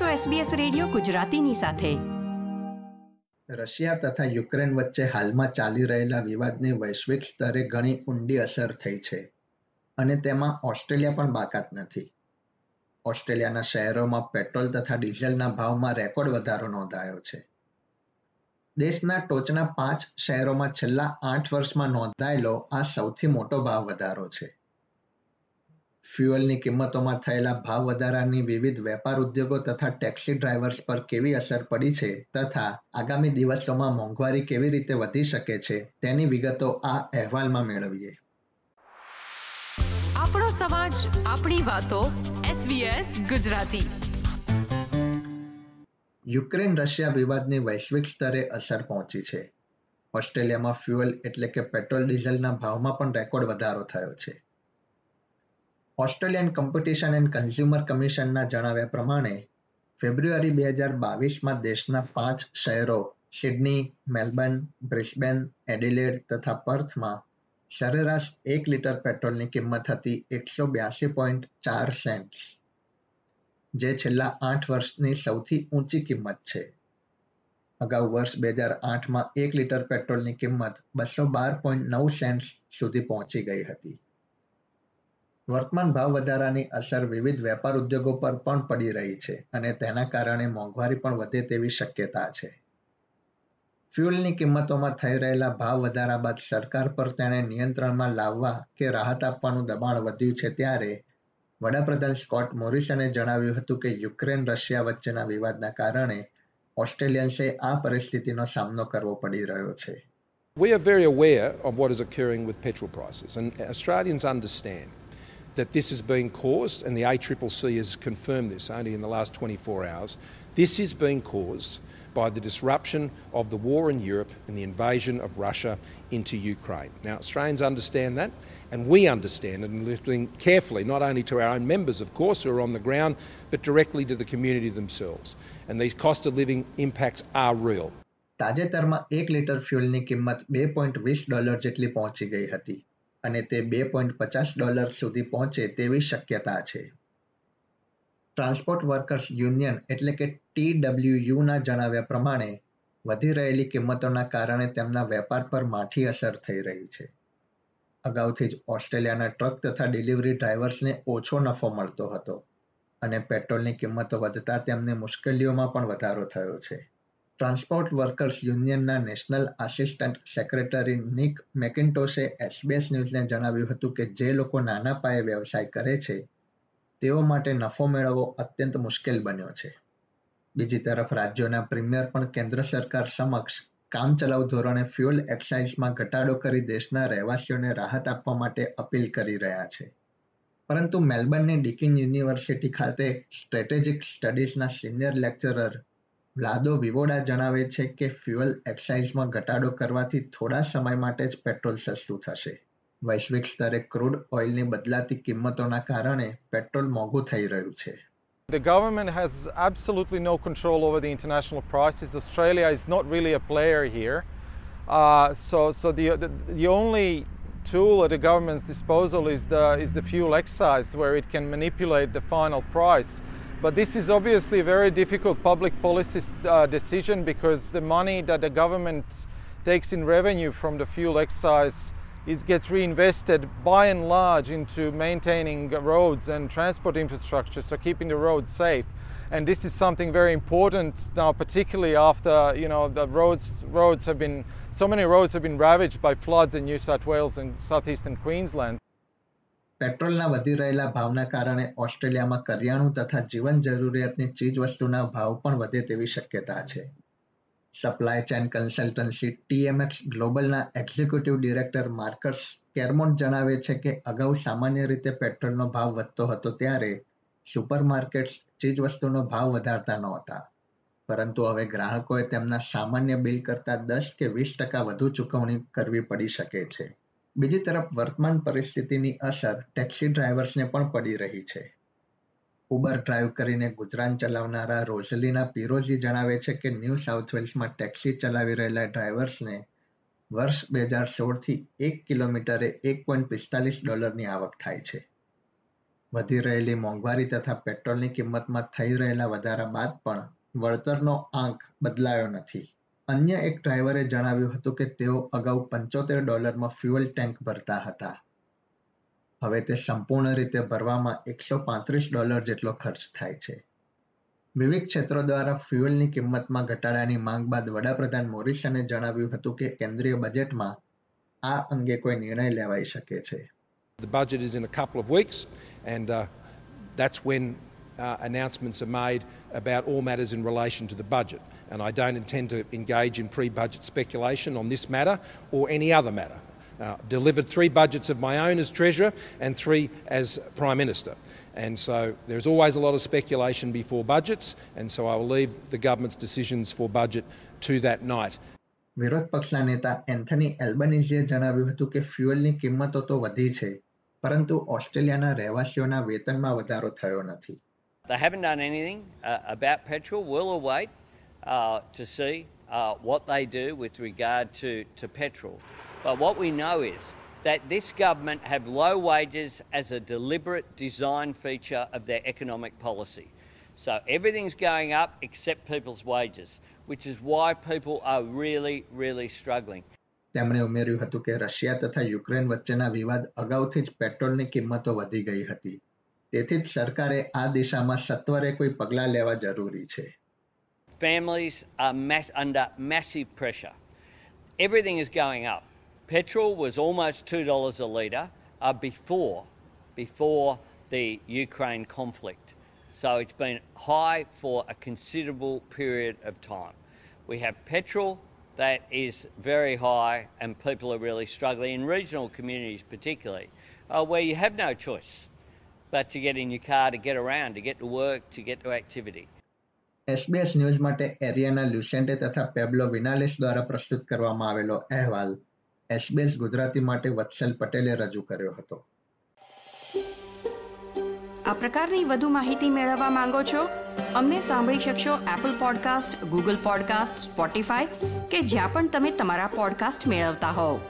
છો SBS radio ગુજરાતીની સાથે. રશિયા તથા યુક્રેન વચ્ચે હાલમાં ચાલી રહેલા વિવાદને વૈશ્વિક સ્તરે ઘણી ઊંડી અસર થઈ છે અને તેમાં ઓસ્ટ્રેલિયા પણ બાકાત નથી. ઓસ્ટ્રેલિયાના શહેરોમાં પેટ્રોલ તથા ડીઝલના ભાવમાં રેકોર્ડ વધારો નોંધાયો છે. દેશના ટોચના પાંચ શહેરોમાં છેલ્લા આઠ વર્ષમાં નોંધાયેલો આ સૌથી મોટો ભાવ વધારો છે. ફ્યુઅલની કિંમતોમાં થયેલા ભાવ વધારાની વિવિધ વેપાર ઉદ્યોગો તથા ટેક્સી ડ્રાઈવર્સ પર કેવી અસર પડી છે તથા આગામી દિવસોમાં મોંઘવારી કેવી રીતે વધી શકે છે તેની વિગતો આ અહેવાલમાં મેળવીએ. આપણો સમાજ આપણી વાતો SBS ગુજરાતી. યુક્રેન રશિયા વિવાદની વૈશ્વિક સ્તરે અસર પહોંચી છે. ઓસ્ટ્રેલિયામાં ફ્યુઅલ એટલે કે પેટ્રોલ ડીઝલના ભાવમાં પણ રેકોર્ડ વધારો થયો છે. ઓસ્ટ્રેલિયન કોમ્પિટિશન એન્ડ કન્ઝ્યુમર કમિશનના જણાવ્યા પ્રમાણે, ફેબ્રુઆરી બે હજાર બાવીસમાં દેશના પાંચ શહેરો, સિડની, મેલબર્ન, બ્રિસ્બેન, એડિલેડ તથા પર્થમાં સરેરાશ એક લીટર પેટ્રોલની કિંમત હતી એકસો બ્યાસી પોઈન્ટ ચાર સેન્ટ્સ, જે છેલ્લા આઠ વર્ષની સૌથી ઊંચી કિંમત છે. અગાઉ વર્ષ બે હજાર આઠમાં એક લીટર પેટ્રોલની કિંમત બસો બાર પોઈન્ટ નવ સેન્ટ્સ સુધી પહોંચી ગઈ હતી. વર્તમાન ભાવ વધારાની અસર વિવિધ વેપાર ઉદ્યોગો પર પણ પડી રહી છે અને તેના કારણે મોંઘવારી પણ વધે તેવી શક્યતા છે. ફ્યુઅલની કિંમતોમાં થઈ રહેલા ભાવ વધારા બાદ સરકાર પર તેણે નિયંત્રણમાં લાવવા કે રાહત આપવાનું દબાણ વધ્યું છે ત્યારે વડાપ્રધાન સ્કોટ મોરિસને જણાવ્યું હતું કે યુક્રેન રશિયા વચ્ચેના વિવાદના કારણે ઓસ્ટ્રેલિયન્સે આ પરિસ્થિતિનો સામનો કરવો પડી રહ્યો છે. We are very aware of what is occurring with petrol prices, and Australians understand that this is being caused, and the ACCC has confirmed this only in the last 24 hours. This is being caused by the disruption of the war in Europe and the invasion of Russia into Ukraine. Now, Australians understand that, and we understand it, and listening carefully, not only to our own members, of course, who are on the ground, but directly to the community themselves. And these cost of living impacts are real. તાજેતરમાં એક litre ફ્યુલની કિંમત બે point વીસ dollar જેટલી પહોંચી ગઈ હતી અને તે બે પોઈન્ટ પચાસ ડોલર સુધી પહોંચે તેવી શક્યતા છે. ટ્રાન્સપોર્ટ વર્કર્સ યુનિયન એટલે કે ટીડબ્લ્યુયુના જણાવ્યા પ્રમાણે વધી રહેલી કિંમતોના કારણે તેમના વેપાર પર માઠી અસર થઈ રહી છે. અગાઉથી જ ઓસ્ટ્રેલિયાના ટ્રક તથા ડિલિવરી ડ્રાઈવર્સને ઓછો નફો મળતો હતો અને પેટ્રોલની કિંમતો વધતા તેમને મુશ્કેલીઓમાં પણ વધારો થયો છે. ટ્રાન્સપોર્ટ વર્કર્સ યુનિયનના નેશનલ આસિસ્ટન્ટ સેક્રેટરી નિક મેકિન્ટોશે એસબીએસ ન્યૂઝને જણાવ્યું હતું કે જે લોકો નાના પાયે વ્યવસાય કરે છે, તેઓ માટે નફો મેળવવો અત્યંત મુશ્કેલ બન્યો છે. બીજી તરફ રાજ્યોના પ્રીમિયર પણ કેન્દ્ર સરકાર સમક્ષ કામચલાઉ ધોરણે ફ્યુઅલ એક્સાઇઝમાં ઘટાડો કરી દેશના રહેવાસીઓને રાહત આપવા માટે અપીલ કરી રહ્યા છે. પરંતુ મેલબર્નની ડિકિન યુનિવર્સિટી ખાતે સ્ટ્રેટેજિક સ્ટડીઝના સિનિયર લેક્ચરર વ્લાદો વિવોડા જણાવે છે કે ફ્યુઅલ એક્સાઇઝમાં ઘટાડો કરવાથી થોડા સમય માટે જ પેટ્રોલ સસ્તું થશે વૈશ્વિક સ્તરે ક્રૂડ ઓઇલની બદલાતી કિંમતોના કારણે પેટ્રોલ મોંઘું થઈ રહ્યું છે The government has absolutely no control over the international prices. Australia is not really a player here. Uh, so so the, the, the only tool at the government's disposal is the is the fuel excise, where it can manipulate the final price. But this is obviously a very difficult public policy uh, decision because the money that the government takes in revenue from the fuel excise is, gets reinvested by and large into maintaining roads and transport infrastructure, so keeping the roads safe. And this is something very important now, particularly after you know the roads roads have been so many roads have been ravaged by floods in New South Wales and southeastern Queensland. પેટ્રોલના વધી રહેલા ભાવના કારણે ઓસ્ટ્રેલિયામાં કરિયાણું તથા જીવન જરૂરિયાતની ચીજ વસ્તુના ભાવ પણ વધે તેવી શક્યતા છે. સપ્લાય ચેન કન્સલ્ટન્સી ટીએમએક્સ ગ્લોબલના એક્ઝિક્યુટિવ ડિરેક્ટર માર્કસ કેરમોન્ટ જણાવે છે કે અગાઉ સામાન્ય રીતે પેટ્રોલનો ભાવ વધતો હતો ત્યારે સુપરમાર્કેટ્સ ચીજ વસ્તુનો ભાવ વધારતા નહોતા. પરંતુ હવે ગ્રાહકોએ તેમના સામાન્ય બિલ કરતાં દસ કે વીસ ટકા વધુ ચૂકવણી કરવી પડી શકે છે. બીજી તરફ વર્તમાન પરિસ્થિતિની અસર ટેક્સી ડ્રાઈવર્સને પણ પડી રહી છે. ઉબર ડ્રાઈવ કરીને ગુજરાન ચલાવનારા રોઝલીના પિરોઝી જણાવે છે કે ન્યૂ સાઉથ વેલ્સમાં ટેક્સી ચલાવી રહેલા ડ્રાઈવર્સને વર્ષ બે હજાર સોળથી એક કિલોમીટરે એક પોઈન્ટ પિસ્તાલીસ ડોલરની આવક થાય છે. વધી રહેલી મોંઘવારી તથા પેટ્રોલની કિંમતમાં થઈ રહેલા વધારા બાદ પણ વળતરનો આંક બદલાયો નથી. અન્ય એક ડ્રાઈવરે જણાવ્યું હતું કે તેઓ અગાઉ પંચોતેર ડોલરમાં ફ્યુઅલ ટેન્ક ભરતા હતા. હવે તે સંપૂર્ણ રીતે ભરવામાં એકસો પાંત્રીસ ડોલર જેટલો ખર્ચ થાય છે. વિવિધ ક્ષેત્રો દ્વારા ફ્યુઅલની કિંમતમાં ઘટાડાની માંગ બાદ વડાપ્રધાન મોરિસને જણાવ્યું હતું કે કેન્દ્રીય બજેટમાં આ અંગે કોઈ નિર્ણય લેવાઈ શકે છે. The budget is in a couple of weeks, and uh, that's when uh, announcements are made about all matters in relation to the budget. And I don't intend to engage in pre budget speculation on this matter or any other matter. Uh, delivered three budgets of my own as Treasurer and three as Prime Minister. And so there's always a lot of speculation before budgets, and so I will leave the government's decisions for budget to that night. વિરોધ પક્ષના નેતા Anthony એલ્બનીઝીએ જણાવ્યું હતું કે ફ્યુઅલની કિંમતો તો વધી છે પરંતુ ઓસ્ટ્રેલિયાના રહેવાસીઓના વેતનમાં વધારો થયો નથી They haven't done anything uh, about petrol. We'll await uh, to see uh, what they do with regard to, to petrol. But what we know is that this government have low wages as a deliberate design feature of their economic policy. So everything's going up except people's wages, which is why people are really, really struggling. તેમણે ઉમેર્યું હતું કે Russia તથા Ukraine વચ્ચેના વિવાદ અગાઉથી જ પેટ્રોલની કિંમતો વધી ગઈ હતી તેથી જ સરકારે આ દિશામાં સત્વરે કોઈ પગલાં લેવા જરૂરી છે families are mass, under massive pressure. Everything is going up. Petrol was almost two dollars a litre uh, before before the Ukraine conflict, so it's been high for a considerable period of time. We have petrol that is very high, and people are really struggling in regional communities, particularly, uh, where you have no choice but to get in your car to get around, to get to work, to get to activity. SBS news માટે Ariana લ્યુસેન્ટે તથા પેબ્લો વિનાલેસ દ્વારા પ્રસ્તુત કરવામાં આવેલો અહેવાલ SBS Gujarati માટે વત્સલ પટેલે રજૂ કર્યો હતો. આ પ્રકારની વધુ માહિતી મેળવવા માંગો છો? અમને સાંભળી શકશો Apple podcast Google podcast Spotify કે જ્યાં પણ તમે તમારા પોડકાસ્ટ મેળવતા હોવ.